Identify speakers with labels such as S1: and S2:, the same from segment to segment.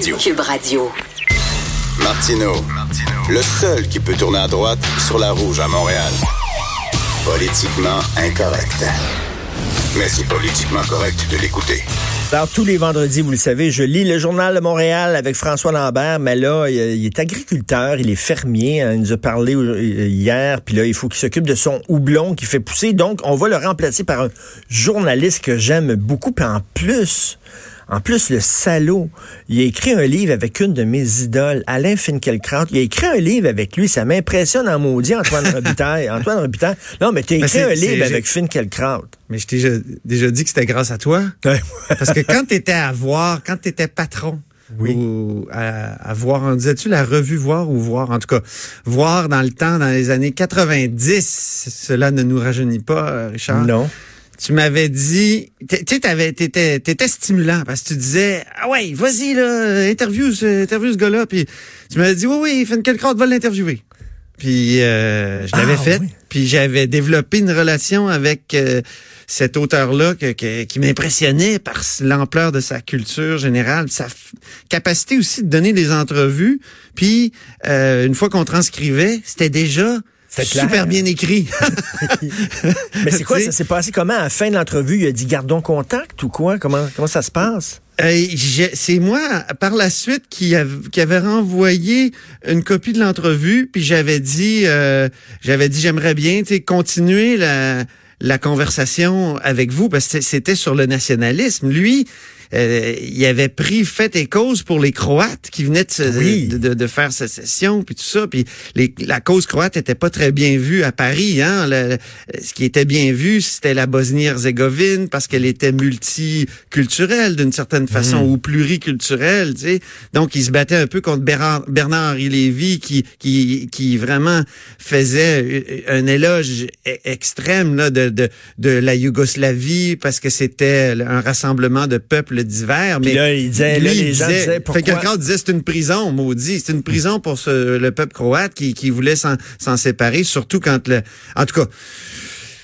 S1: Cube Radio.
S2: Martino, le seul qui peut tourner à droite sur la rouge à Montréal. Politiquement incorrect. Mais c'est politiquement correct de l'écouter.
S3: Alors, tous les vendredis, vous le savez, je lis le Journal de Montréal avec François Lambert, mais là, il est agriculteur, il est fermier, hein, il nous a parlé euh, hier, puis là, il faut qu'il s'occupe de son houblon qui fait pousser. Donc, on va le remplacer par un journaliste que j'aime beaucoup, puis en plus, en plus, le salaud, il a écrit un livre avec une de mes idoles, Alain Finkielkraut. Il a écrit un livre avec lui. Ça m'impressionne en maudit, Antoine Robitaille. Antoine Robitaille. Non, mais tu as écrit un livre avec Finkielkraut.
S4: Mais je t'ai déjà, dit que c'était grâce à toi. Parce que quand tu étais à voir, quand tu étais patron, Ou à, voir, en disais-tu la revue Voir ou Voir, en tout cas, Voir dans le temps, dans les années 90, cela ne nous rajeunit pas, Richard.
S3: Non
S4: tu m'avais dit, tu sais, t'étais, étais stimulant parce que tu disais, ah ouais, vas-y là, interview, interview ce gars-là, puis tu m'avais dit, oui, oui, quel va l'interviewer. Puis euh, je l'avais ah, fait, puis j'avais développé une relation avec euh, cet auteur-là qui m'impressionnait par l'ampleur de sa culture générale, sa capacité aussi de donner des entrevues. Puis euh, une fois qu'on transcrivait, c'était déjà Super bien écrit.
S3: Mais c'est quoi, ça s'est passé comment à la fin de l'entrevue? Il a dit gardons contact ou quoi? Comment, comment ça se passe?
S4: Euh, c'est moi, par la suite, qui, qui avait renvoyé une copie de l'entrevue, puis j'avais dit, euh, j'avais dit, j'aimerais bien continuer la, la conversation avec vous, parce que c'était sur le nationalisme. Lui, euh, il avait pris fait et cause pour les Croates qui venaient de, de, de, faire sécession puis tout ça. Puis les, la cause croate était pas très bien vue à Paris. Hein? ce qui était bien vu, c'était la Bosnie-Herzégovine parce qu'elle était multiculturelle d'une certaine façon mm. ou pluriculturelle. Tu sais. Donc il se battait un peu contre Bernard-Henri Lévy qui, qui, qui vraiment faisait un éloge e-, extrême là, de, de, de la Yougoslavie parce que c'était un rassemblement de peuples d'hiver. Mais
S3: là, il disait, là, les gens disaient pourquoi...
S4: quelqu'un disait c'est une prison, maudit. C'est une prison pour ce, le peuple croate qui, qui voulait s'en séparer, surtout quand le... En tout cas...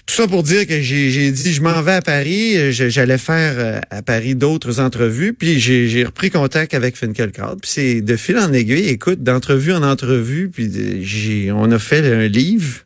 S4: Tout ça pour dire que j'ai dit, je m'en vais à Paris, j'allais faire euh, à Paris d'autres entrevues, puis j'ai repris contact avec Finkielkraut, puis c'est de fil en aiguille, écoute, d'entrevue en entrevue, puis on a fait un livre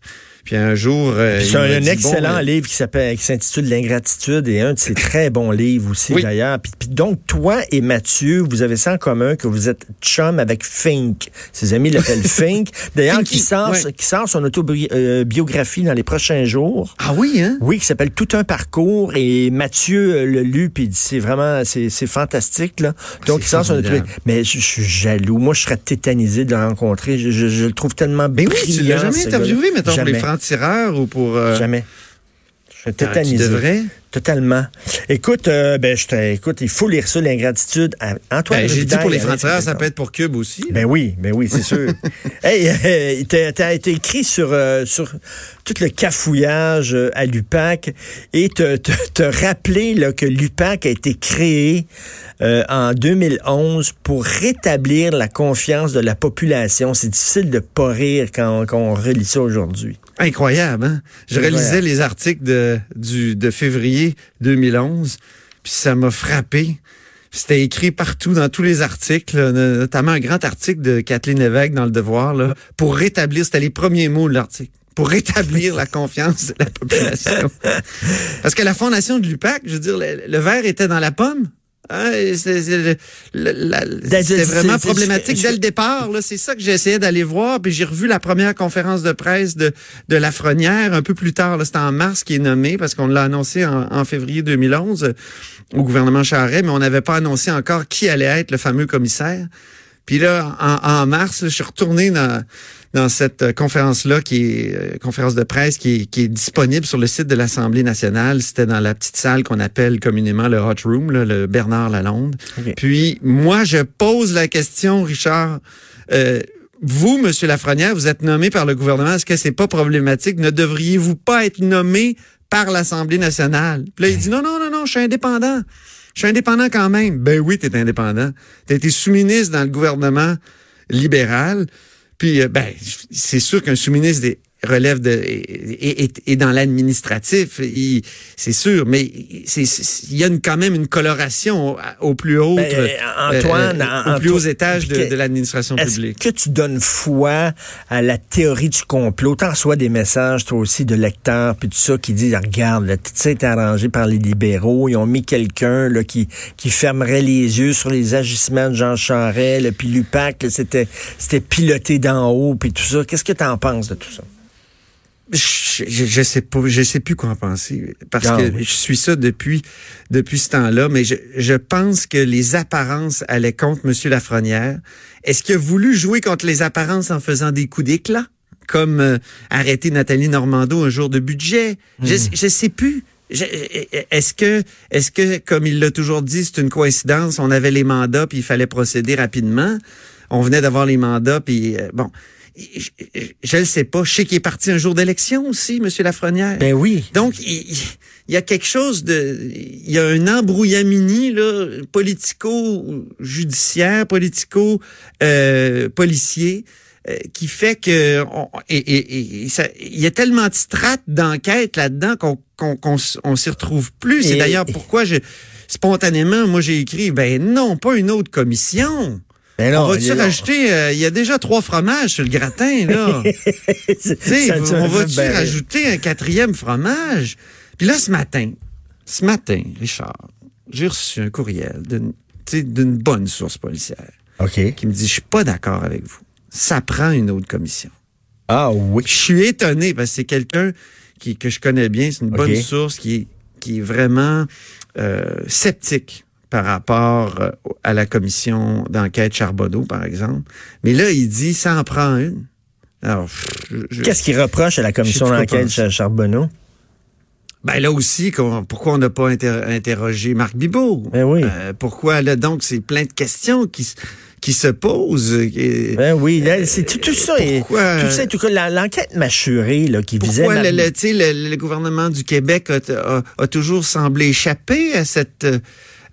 S4: puis un jour,
S3: euh, c'est un, excellent livre qui s'appelle, qui s'intitule L'ingratitude et un de ses très bons livres aussi d'ailleurs. Puis, donc toi et Mathieu, vous avez ça en commun que vous êtes chum avec Fink. Ses amis l'appellent Fink. D'ailleurs, qui sort, qui sort son autobiographie dans les prochains jours.
S4: Ah oui, hein?
S3: Oui, qui s'appelle Tout un parcours et Mathieu euh, le lu puis c'est vraiment c'est, c'est fantastique là. Donc il sort son autobiographie. Mais je, suis jaloux. Moi, je serais tétanisé de le rencontrer. Je, je, le trouve tellement brillant.
S4: Mais oui, tu l'as jamais interviewé, mettons, pour les tireur ou pour...
S3: Euh, Jamais. Je suis tétanisé.
S4: Tu devrais?
S3: Totalement. Écoute, euh, ben, je écoute, il faut lire ça, l'ingratitude. Antoine,
S4: ben, j'ai dit pour les francs-tireurs, ça peut être pour Cube aussi.
S3: Ben oui, ben oui, c'est sûr. hey, euh, t'as été écrit sur euh, sur tout le cafouillage à l'UPAC et te, te, te rappeler là, que l'UPAC a été créé en 2011 pour rétablir la confiance de la population. C'est difficile de pas rire quand, quand on relit ça aujourd'hui.
S4: Incroyable, hein? Je relisais les articles de, du, de février 2011, puis ça m'a frappé. C'était écrit partout dans tous les articles, notamment un grand article de Kathleen Lévesque dans Le Devoir, là, pour rétablir, c'était les premiers mots de l'article, pour rétablir la confiance de la population. Parce que la fondation de l'UPAC, je veux dire, le verre était dans la pomme. Hein, c'était vraiment problématique dès le départ. C'est ça que j'ai essayé d'aller voir. Puis j'ai revu la première conférence de presse de, de Lafrenière un peu plus tard. C'était en mars qui est nommé parce qu'on l'a annoncé en, février 2011 au gouvernement Charest, mais on n'avait pas annoncé encore qui allait être le fameux commissaire. Puis là, en, en mars, je suis retourné dans dans cette euh, conférence-là, qui est euh, conférence de presse, qui est, qui est, disponible sur le site de l'Assemblée nationale. C'était dans la petite salle qu'on appelle communément le Hot Room, là, le Bernard Lalonde. Okay. Puis moi, je pose la question, Richard. Euh, vous, Monsieur Lafrenière, vous êtes nommé par le gouvernement. Est-ce que c'est pas problématique? Ne devriez-vous pas être nommé par l'Assemblée nationale? Puis là, il dit non, non, non, non, je suis indépendant. Je suis indépendant quand même. Ben oui, tu es indépendant. Tu été sous-ministre dans le gouvernement libéral. Puis, ben, c'est sûr qu'un sous-ministre relève de et, dans l'administratif, c'est sûr, mais il y a une, quand même une coloration au, plus haut,
S3: ben, euh, Antoine,
S4: euh, au plus haut étage de, de l'administration publique.
S3: Que tu donnes foi à la théorie du complot, tant soit des messages, toi aussi, de lecteurs, puis tout ça, qui disent, regarde, là, tout ça est arrangé par les libéraux, ils ont mis quelqu'un là qui qui fermerait les yeux sur les agissements de Jean Charest, puis l'UPAC, c'était c'était piloté d'en haut, puis tout ça. Qu'est-ce que tu en penses de tout ça?
S4: Je, je, sais pas, je sais plus quoi en penser parce ah que je suis ça depuis depuis ce temps-là, mais je, je pense que les apparences allaient contre Monsieur Lafrenière. Est-ce qu'il a voulu jouer contre les apparences en faisant des coups d'éclat, comme euh, arrêter Nathalie Normando un jour de budget? Je hmm. je sais plus. Est-ce que, est-ce que, comme il l'a toujours dit, c'est une coïncidence On avait les mandats puis il fallait procéder rapidement. On venait d'avoir les mandats puis euh, bon je ne sais pas. Je sais qu'il est parti un jour d'élection aussi, Monsieur Lafrenière.
S3: Ben oui.
S4: Donc, il, y a quelque chose de... Il y a un embrouillamini, là, politico-judiciaire, politico-policier, euh, qui fait que... et, et, ça, il y a tellement de strates d'enquête là-dedans qu'on qu'on on, s'y retrouve plus. C'est d'ailleurs pourquoi je... Spontanément, moi, j'ai écrit, ben non, pas une autre commission. Ben on va-tu rajouter, euh, il y a déjà trois fromages sur le gratin, là? on va-tu rajouter un quatrième fromage? Puis là, ce matin, ce matin, Richard, j'ai reçu un courriel d'une bonne source policière.
S3: OK.
S4: Qui me dit, je suis pas d'accord avec vous. Ça prend une autre commission.
S3: Ah oui.
S4: Je suis étonné parce que c'est quelqu'un qui, que je connais bien, c'est une bonne source qui est, qui est vraiment euh, sceptique par rapport euh, à la commission d'enquête Charbonneau, par exemple. Mais là, il dit, ça en prend une.
S3: Alors, Qu'est-ce qu'il reproche à la commission d'enquête Charbonneau?
S4: Ben là aussi, pourquoi on n'a pas interrogé Marc Bibot?
S3: Ben oui.
S4: Euh, pourquoi là donc c'est plein de questions qui qui se posent.
S3: ben oui, c'est tout, ça. Pourquoi, tout ça, tout l'enquête mâchurée là, qui visait.
S4: Pourquoi le, le, le, gouvernement du Québec a, a, toujours semblé échapper à cette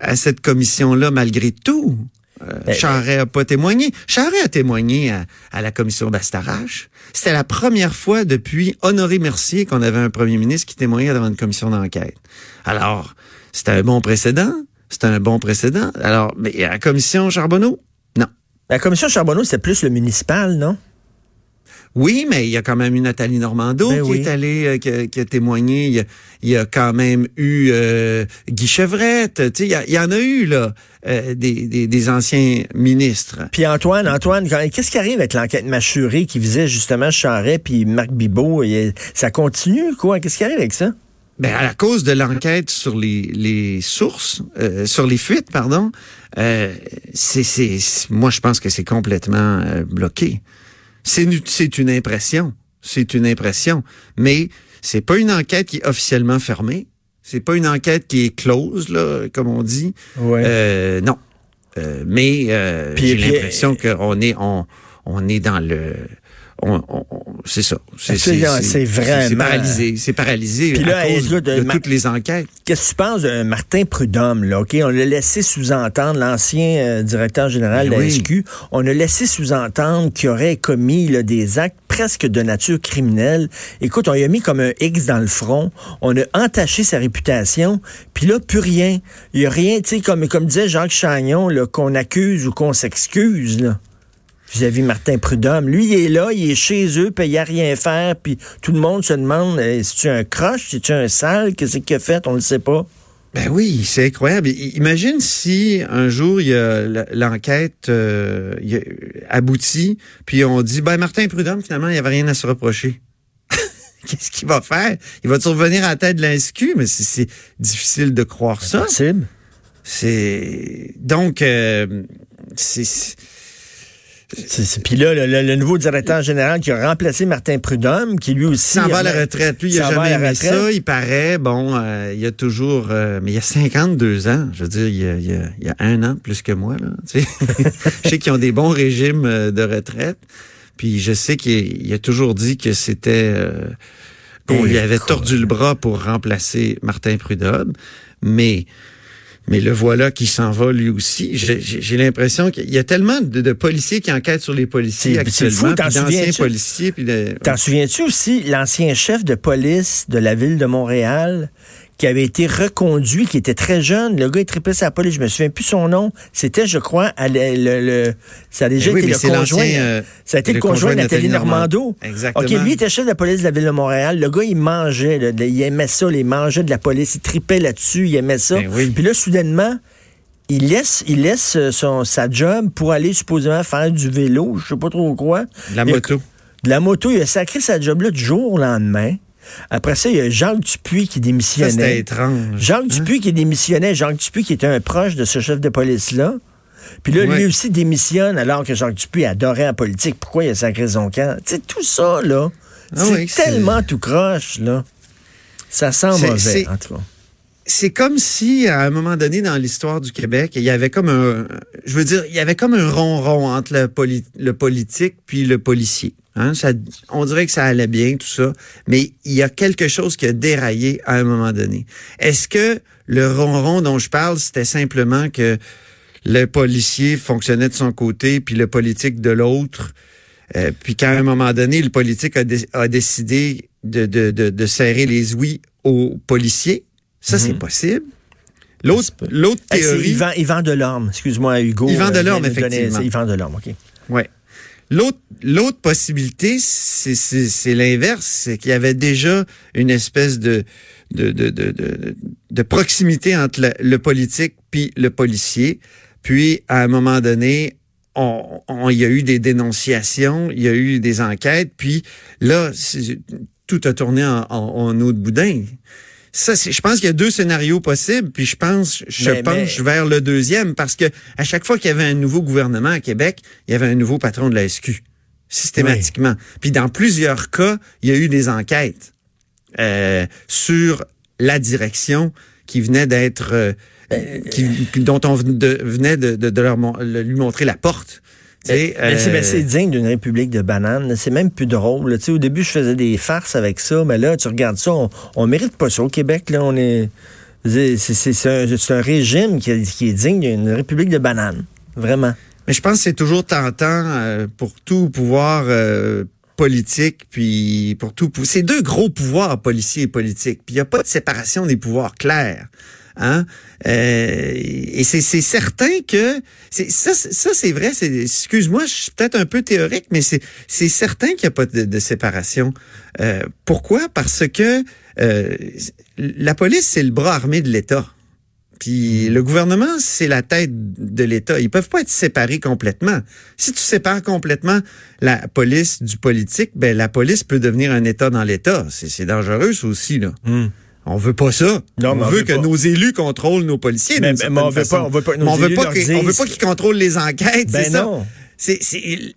S4: à cette commission-là malgré tout. Euh, ben, Charret a pas témoigné. Charret a témoigné à, la commission d'Astarache. C'était la première fois depuis Honoré Mercier qu'on avait un premier ministre qui témoignait devant une commission d'enquête. Alors, c'était un bon précédent. C'était un bon précédent. Alors, mais la commission Charbonneau, non.
S3: La commission Charbonneau, c'est plus le municipal, non?
S4: Oui, mais il y a quand même eu Nathalie Normando ben qui est allée, euh, qui, a, témoigné. Il y a, quand même eu euh, Guy Chevrette. Il y, y, en a eu là euh, des, des, des, anciens ministres.
S3: Puis Antoine, Antoine, qu'est-ce qui arrive avec l'enquête mâchurée qui visait justement Charret puis Marc Bibot? Ça continue, quoi? Qu'est-ce qui arrive avec ça?
S4: Ben, à la cause de l'enquête sur les, les sources, euh, sur les fuites, pardon, euh, c'est, moi je pense que c'est complètement bloqué. C'est une impression. C'est une impression. Mais c'est pas une enquête qui est officiellement fermée. C'est pas une enquête qui est close, là, comme on dit. Euh, non. Euh, mais euh, j'ai l'impression qu'on est on, on est dans le c'est ça.
S3: C'est vraiment.
S4: C'est paralysé. C'est paralysé Puis là, à cause de, toutes les enquêtes.
S3: Qu'est-ce que tu penses de Martin Prudhomme, là? OK? On l'a laissé sous-entendre, l'ancien euh, directeur général ben de la SQ, on a laissé sous-entendre qu'il aurait commis là, des actes presque de nature criminelle. Écoute, on lui a mis comme un X dans le front. On a entaché sa réputation. Puis là, plus rien. Il n'y a rien, tu sais, comme, comme disait Jacques Chagnon, qu'on accuse ou qu'on s'excuse, là vis-à-vis Martin Prudhomme. Lui, il est là, il est chez eux, puis il a rien faire, puis tout le monde se demande euh, si tu un croche, si tu un sale, qu'est-ce qu'il a fait, on le sait pas.
S4: Ben oui, c'est incroyable. Imagine si un jour il y a l'enquête euh, aboutit, puis on dit ben Martin Prudhomme finalement il n'y avait rien à se reprocher. Qu'est-ce qu'il va faire? Il va revenir à la tête de l'InsQ, mais c'est difficile de croire ça.
S3: Possible.
S4: C'est donc euh, c'est-
S3: Puis là, le, nouveau directeur général qui a remplacé Martin Prudhomme, qui lui aussi...
S4: s'en va à la retraite. Lui, il
S3: s'en
S4: a
S3: va à
S4: jamais aimé ça. Il paraît, bon, euh, il y a toujours... euh, mais il y a 52 ans. Je veux dire, il y a, il il un an plus que moi. Là, tu sais. je sais qu'ils ont des bons régimes euh, de retraite. Puis je sais qu'il il a toujours dit que c'était... euh, qu'on lui avait tordu le bras pour remplacer Martin Prudhomme. Mais... Mais le voilà qui s'en va lui aussi. J'ai- l'impression qu'il y a tellement de, de policiers qui enquêtent sur les policiers actuellement, d'anciens policiers. De,
S3: T'en souviens-tu aussi, l'ancien chef de police de la ville de Montréal, qui avait été reconduit, qui était très jeune, le gars, il tripait sa police, je me souviens plus son nom, c'était, je crois, le, ça a déjà
S4: oui,
S3: été
S4: mais
S3: le conjoint,
S4: l'ancien, euh,
S3: ça a été le, conjoint de Nathalie Normando.
S4: Exactement.
S3: OK, lui était chef de la police de la ville de Montréal, le gars, il mangeait, là, il aimait ça, il mangeait de la police, il tripait là-dessus, il aimait ça.
S4: Ben oui.
S3: Puis là, soudainement, il laisse, il laisse euh, son, sa job pour aller supposément faire du vélo, je sais pas trop quoi.
S4: La
S3: Il a-
S4: moto.
S3: de la moto, il a sacré sa job-là du jour au lendemain. Après ça, il y a Jacques Dupuis qui
S4: Ça, c'était
S3: démissionnait.
S4: étrange.
S3: Jacques
S4: Hein?
S3: Dupuis qui démissionnait. Jacques Dupuis qui était un proche de ce chef de police-là. Puis là, lui aussi démissionne alors que Jacques Dupuis adorait la politique. Pourquoi il a sacré son camp? Tu sais, tout ça, là,
S4: Ah
S3: c'est
S4: oui,
S3: tellement tout croche, là. Ça sent mauvais, en tout cas.
S4: C'est comme si, à un moment donné dans l'histoire du Québec, il y avait comme un, je veux dire, il y avait comme un ronron entre le, poli- le politique puis le policier. Hein? On dirait que ça allait bien, tout ça, mais il y a quelque chose qui a déraillé à un moment donné. Est-ce que le ronron dont je parle, c'était simplement que le policier fonctionnait de son côté, puis le politique de l'autre, euh, puis qu'à un moment donné, le politique a, dé- a décidé de serrer les ouïes aux policiers? Ça, c'est possible. L'autre, l'autre théorie.
S3: Yvan, Yvan Delorme, excuse-moi, Hugo.
S4: Yvan
S3: euh,
S4: Delorme,
S3: donner-
S4: effectivement.
S3: Yvan Delorme, OK.
S4: Ouais. L'autre, l'autre possibilité, c'est, c'est, c'est l'inverse, c'est qu'il y avait déjà une espèce de, de, de, de, de, proximité entre le, le politique puis le policier. Puis, à un moment donné, on, on- il y a eu des dénonciations, il y a eu des enquêtes, puis là, tout a tourné en, en, en eau de boudin. Ça, je pense qu'il y a deux scénarios possibles, puis je pense, je
S3: Mais-
S4: penche
S3: mais-
S4: vers le deuxième, parce que à chaque fois qu'il y avait un nouveau gouvernement à Québec, il y avait un nouveau patron de la SQ, systématiquement. Puis dans plusieurs cas, il y a eu des enquêtes euh, sur la direction qui venait d'être, euh, dont on de- venait de, de- de leur lui montrer la porte.
S3: Mais c'est-
S4: euh,
S3: digne d'une république de bananes. C'est même plus drôle. au début, je faisais des farces avec ça, mais là, tu regardes ça, on, on mérite pas ça au Québec. Là, on est, c'est un, régime qui, est- qui est digne d'une république de bananes. Vraiment.
S4: Mais je pense que c'est toujours tentant euh, pour tout pouvoir euh, politique, puis pour tout... C'est deux gros pouvoirs, policiers et politique. Puis il n'y a pas de séparation des pouvoirs clairs. Hein? Euh, et c'est c'est certain que c'est ça, ça c'est vrai. c'est- Excuse-moi, je suis peut-être un peu théorique, mais c'est c'est certain qu'il n'y a pas de, de séparation. Euh, pourquoi? Parce que euh, la police c'est le bras armé de l'État. Puis le gouvernement, c'est la tête de l'État. Ils peuvent pas être séparés complètement. Si tu sépares complètement la police du politique, ben la police peut devenir un État dans l'État. C'est c'est dangereux ça aussi là. On veut pas ça.
S3: Non,
S4: on, veut
S3: veut
S4: que
S3: pas.
S4: nos élus contrôlent nos policiers.
S3: Mais- on veut pas- on veut pas nos
S4: on veut pas qu'ils- contrôlent les enquêtes.
S3: Ben
S4: c'est ça?
S3: non.
S4: C'est-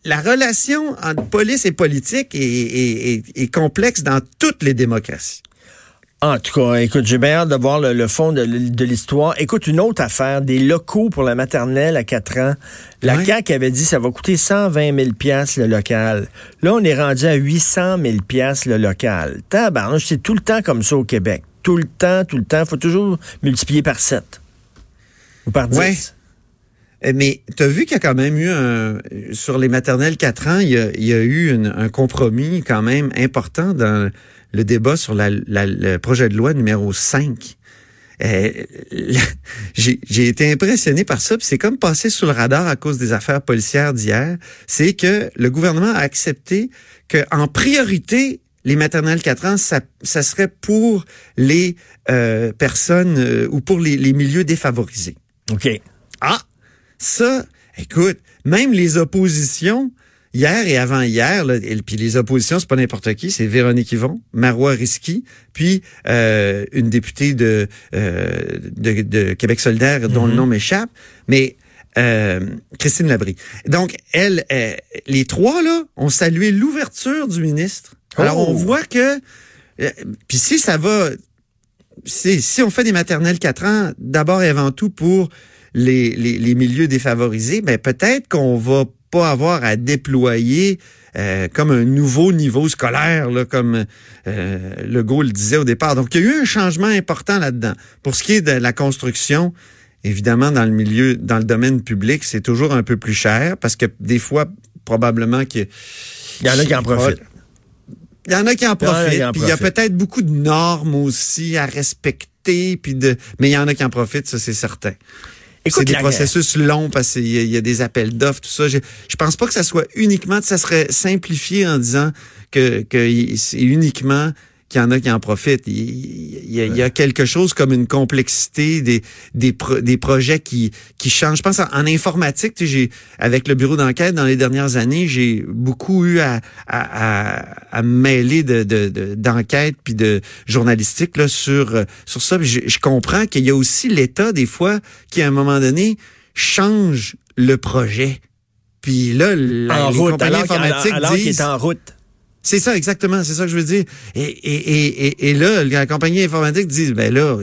S4: la relation entre police et politique est, est- est- complexe dans toutes les démocraties.
S3: En tout cas, écoute, j'ai bien hâte de voir le, le fond de, de l'histoire. Écoute, une autre affaire, des locaux pour la maternelle à 4 ans. La
S4: Ouais.
S3: CAQ avait dit que ça va coûter 120 000 le local. Là, on est rendu à 800 000 le local. Tabarnouche, c'est tout le temps comme ça au Québec. Tout le temps, tout le temps. faut toujours multiplier par 7. Ou par 10.
S4: Ouais. Euh, Mais tu as vu qu'il y a quand même eu un, sur les maternelles 4 ans, il y a, il y a eu une- un compromis quand même important dans le débat sur la, la- le projet de loi numéro 5. Euh, j'ai été impressionné par ça, c'est comme passé sous le radar à cause des affaires policières d'hier. C'est que le gouvernement a accepté que en priorité, les maternelles 4 ans, ça, ça serait pour les euh, personnes euh, ou pour les, les milieux défavorisés.
S3: OK.
S4: Ah, ça, écoute, même les oppositions, hier et avant-hier, puis les oppositions, c'est pas n'importe qui, c'est Véronique Yvon, Marois Risky, puis euh, une députée de, euh, de, de Québec solidaire dont le nom m'échappe, mais euh, Christine Labrie. Donc, elle, euh, les trois, là, ont salué l'ouverture du ministre. Alors,
S3: Oh.
S4: on voit que... euh, Puis si ça va... Si, si on fait des maternelles 4 ans, d'abord et avant tout pour les, les, les milieux défavorisés, ben peut-être qu'on va pas avoir à déployer euh, comme un nouveau niveau scolaire, là, comme euh, Legault le disait au départ. Donc, il y a eu un changement important là-dedans. Pour ce qui est de la construction, évidemment, dans le milieu, dans le domaine public, c'est toujours un peu plus cher parce que des fois, probablement que
S3: Il y en a qui en profitent.
S4: Il y en a qui en
S3: Il y en a
S4: profitent.
S3: en
S4: il y a peut-être beaucoup de normes aussi à respecter. Puis de, mais il y en a qui en profitent, ça c'est certain. C'est des
S3: la-
S4: processus longs parce qu'il y, a- il y a des appels d'offres, tout ça. Je, je pense pas que ça soit uniquement, ça serait simplifié en disant que, que c'est uniquement qu'il y en a qui en profitent. Il, il y a, il y a quelque chose comme une complexité des des, pro- des projets qui qui changent. Je pense en, en informatique, tu sais, j'ai avec le bureau d'enquête dans les dernières années, j'ai beaucoup eu à à, à, à mêler de de- de- puis de journalistique là sur sur ça. Puis Je, je comprends qu'il y a aussi l'État des fois qui à un moment donné change le projet. Puis là, la,
S3: en
S4: les
S3: route,
S4: compagnies
S3: alors,
S4: informatiques
S3: alors
S4: disent
S3: est en route.
S4: C'est ça, exactement. C'est ça que je veux dire. Et, et, et, et, et là, la compagnie informatique dit, ben là,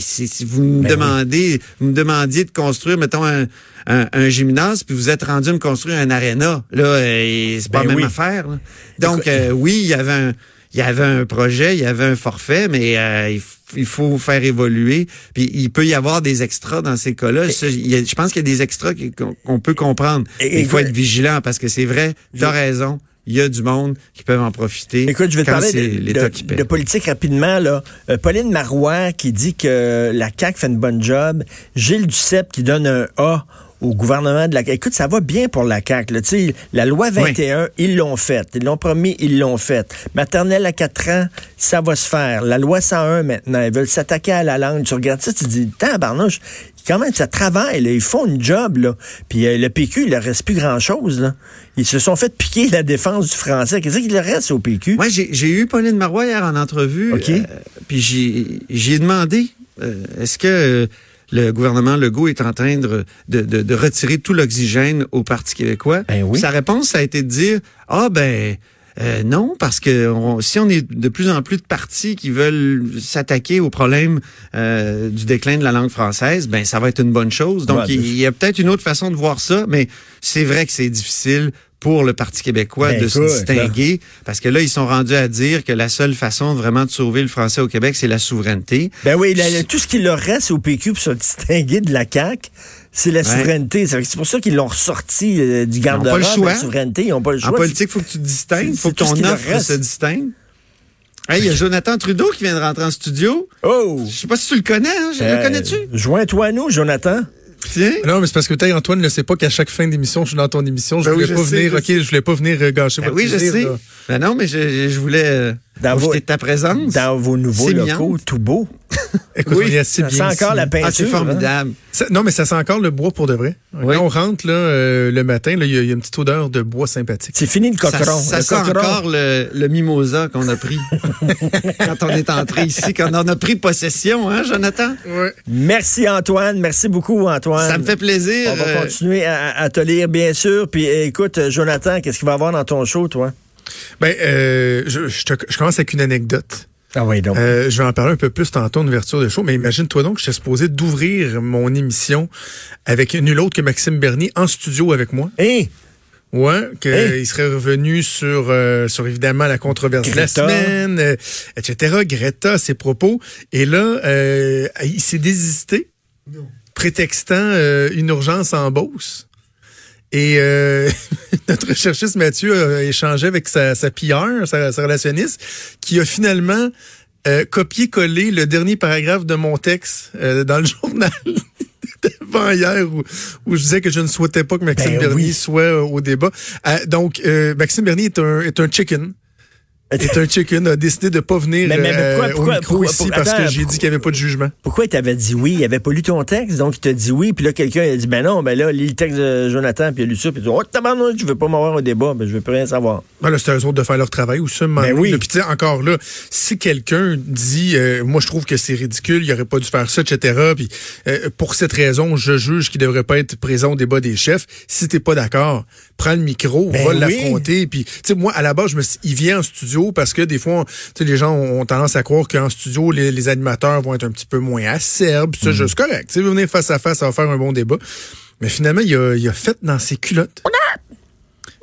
S4: si, si vous me
S3: Ben
S4: demandez, vous me demandiez de construire, mettons, un, un, un gymnase, puis vous êtes rendu à me construire un aréna, là, euh, c'est pas
S3: Ben
S4: la même
S3: oui.
S4: affaire. là. Donc, euh, oui, il y avait un, il y avait un projet, il y avait un forfait, mais euh, il, faut faire évoluer. Puis il peut y avoir des extras dans ces cas-là. Je pense qu'il y a des extras qu'on peut comprendre. Il faut être vigilant parce que c'est vrai, tu as raison. Il y a du monde qui peuvent en profiter.
S3: Écoute, je vais te parler de, de- de politique rapidement. Là. Euh, Pauline Marois qui dit que la CAQ fait une bonne job. Gilles Duceppe qui donne un A au gouvernement de la CAQ. Écoute, ça va bien pour la CAQ. Là. Tu sais, La loi 21, ils l'ont faite. Ils l'ont promis, ils l'ont faite. Maternelle à 4 ans, ça va se faire. La loi 101 maintenant, ils veulent s'attaquer à la langue. Tu regardes ça, tu te dis, tabarnouche, quand même, ça travaille. Là? Ils font une job. Là. Puis euh, le PQ, il leur reste plus grand-chose. là. Ils se sont fait piquer la défense du français. Qu'est-ce qu'il leur reste au PQ?
S4: Moi, j'ai j'ai eu Pauline Marois hier en entrevue.
S3: OK.
S4: euh, puis j'ai j'ai demandé, euh, est-ce que euh, le gouvernement Legault est en train de, de, de- de retirer tout l'oxygène au Parti québécois?
S3: Ben oui.
S4: Sa réponse, ça a été de dire, ah ben... euh, non, parce que on- si on est de plus en plus de partis qui veulent s'attaquer au problème euh, du déclin de la langue française, ben ça va être une bonne chose. Donc
S3: Ouais,
S4: il il y a peut-être une autre façon de voir ça, mais c'est vrai que c'est difficile pour le Parti québécois
S3: Ben,
S4: de se distinguer parce que là, ils sont rendus à dire que la seule façon vraiment de sauver le français au Québec, c'est la souveraineté.
S3: Ben oui, la- la- tout ce qui leur reste au PQ pour se distinguer de la CAQ, c'est la souveraineté. C'est pour ça qu'ils l'ont ressorti euh, du garde-robe. La souveraineté, ils n'ont pas le choix.
S4: En politique, il faut que tu te distingues, il faut que ton offre se distingue. Hey, il y a Jonathan Trudeau qui vient de rentrer en studio.
S3: Oh!
S4: Je sais pas si tu le connais, hein? Je-
S3: Euh,
S4: le connais-tu?
S3: Joins-toi à nous, Jonathan.
S5: Non, mais c'est parce que peut-être Antoine ne sait pas qu'à chaque fin d'émission, je suis dans ton émission. Je
S4: Ben oui,
S5: voulais
S4: je
S5: pas
S4: sais,
S5: venir,
S4: je
S5: ok,
S4: sais.
S5: je voulais pas venir gâcher
S4: Ben
S5: votre
S4: oui, je sais. Ben non, mais je, je voulais euh,
S3: Dans vos-
S4: ta présence?
S3: Dans vos nouveaux
S4: C'est
S3: locaux, tout beau.
S5: Écoute,
S4: Oui,
S5: on est assez
S3: Ça
S5: bien
S3: sent encore la peinture.
S4: Ah, c'est
S3: hein?
S4: formidable.
S5: Ça- non, mais ça sent encore le bois pour de vrai.
S4: Oui.
S5: Quand on rentre là, euh, le matin, là, il y, a- il y a une petite odeur de bois sympathique.
S3: C'est fini le
S4: Ça,
S3: cocheron.
S4: ça
S3: le
S4: sent
S3: cocheron.
S4: encore le, le mimosa qu'on a pris quand on est entré ici, quand on a pris possession, hein, Jonathan?
S5: Ouais.
S3: Merci, Antoine. Merci beaucoup, Antoine.
S4: Ça me fait plaisir.
S3: On va
S4: euh,
S3: continuer à, à te lire, bien sûr. Puis écoute, Jonathan, qu'est-ce qu'il va y avoir dans ton show, toi?
S5: Ben, euh, je, je, te- je commence avec une anecdote.
S3: Ah oui, donc.
S5: Euh, je vais en parler un peu plus tantôt en ouverture de show, mais imagine-toi donc que j'étais supposé d'ouvrir mon émission avec nul autre que Maxime Bernier en studio avec moi.
S3: Hé!
S5: Ouais, qu'il
S3: Hey.
S5: serait revenu sur, euh, sur évidemment la controverse de la semaine, euh, etc. Greta, ses propos. Et là, euh, il s'est désisté, prétextant euh, une urgence en Beauce. Et euh, notre recherchiste Mathieu a échangé avec sa, sa pilleur, sa, sa relationniste, qui a finalement euh, copié-collé le dernier paragraphe de mon texte euh, dans le journal d'avant hier où, où je disais que je ne souhaitais pas que Maxime
S3: Ben
S5: Bernier
S3: oui.
S5: soit euh, au débat. Euh, donc, euh, Maxime Bernier est un, est un chicken. Est un chicken, a décidé de pas venir
S3: Mais- mais pourquoi-
S5: euh,
S3: pourquoi-
S5: au micro
S3: pourquoi-
S5: ici parce que j'ai dit qu'il n'y avait pas de jugement.
S3: Pourquoi il t'avait dit oui? Il avait pas lu ton texte, donc il t'a dit oui, puis là, quelqu'un a dit, ben non, ben là, lis le texte de Jonathan, puis il a lu ça, puis il dit, oh, tabarnak, je veux pas m'avoir un débat, ben je veux plus rien savoir.
S5: Voilà, c'est à eux autres de faire leur travail ou ça.
S3: Ben oui.
S5: Puis tu sais, encore là, si quelqu'un dit, euh, moi je trouve que c'est ridicule, il aurait pas dû faire ça, etc. Puis euh, pour cette raison, je juge qu'il devrait pas être présent au débat des chefs. Si t'es pas d'accord, prends le micro,
S3: Ben
S5: va
S3: oui.
S5: l'affronter. Puis tu sais, moi à la base, je me suis, il vient en studio parce que des fois, tu sais, les gens ont tendance à croire qu'en studio, les, les animateurs vont être un petit peu moins acerbes.
S3: Mm.
S5: c'est correct. Tu sais, venir face à face, ça va faire un bon débat. Mais finalement, il a, il a fait dans ses culottes.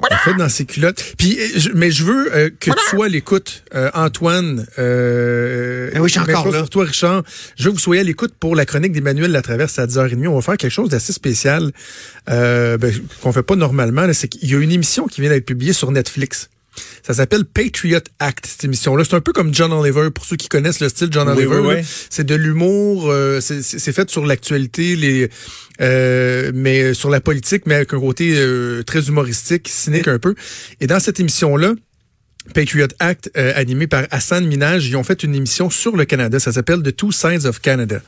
S5: A fait dans ses culottes. Puis, euh, je- mais je veux euh, que tu sois à l'écoute, euh, Antoine. Euh,
S4: Ben oui, je suis encore là.
S5: Pour toi, Richard. Je veux que vous soyez à l'écoute pour la chronique d'Emmanuel Latraverse à 10h30. On va faire quelque chose d'assez spécial euh, ben, qu'on fait pas normalement. C'est qu'il y a une émission qui vient d'être publiée sur Netflix. Ça s'appelle Patriot Act, cette émission-là. C'est un peu comme John Oliver, pour ceux qui connaissent le style John Oliver.
S3: oui,
S5: là.
S3: oui.
S5: C'est de l'humour, euh, c'est- fait sur l'actualité, les euh, mais sur la politique, mais avec un côté euh, très humoristique, cynique un peu. Et dans cette émission-là, Patriot Act, euh, animé par Hassan Minaj, ils ont fait une émission sur le Canada. Ça s'appelle The Two Sides of Canada.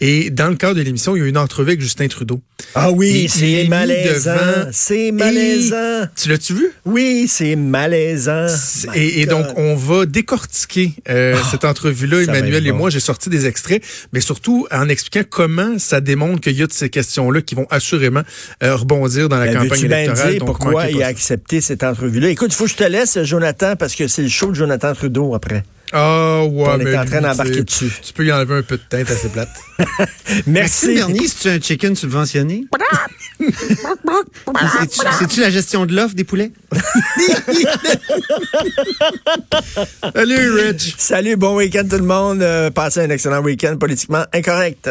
S5: Et dans le cadre de l'émission, il y a eu une entrevue avec Justin Trudeau.
S3: Ah oui, c'est malaisant. C'est malaisant.
S5: Tu l'as-tu vu?
S3: Oui, c'est malaisant.
S5: Et, et donc, on va décortiquer euh, cette entrevue-là, Emmanuel et
S3: bon.
S5: moi. J'ai sorti des extraits, mais surtout en expliquant comment ça démontre qu'il y a de ces questions-là qui vont assurément euh, rebondir dans la
S3: Ben,
S5: campagne électorale.
S3: dire
S5: donc
S3: pourquoi il a accepté cette entrevue-là? Écoute, il faut que je te laisse, Jonathan, parce que c'est le show de Jonathan Trudeau après.
S5: Ah, ouais,
S3: On est
S5: mais
S3: en train d'embarquer dessus.
S5: Tu peux y enlever un peu de teinte assez plate.
S4: Maxime
S3: Merci.
S4: Bernier, c'est-tu un chicken subventionné? C'est-tu c'est-tu la gestion de l'offre des poulets?
S5: Salut, Rich!
S3: Salut, bon week-end tout le monde. Euh, passez un excellent week-end politiquement incorrect.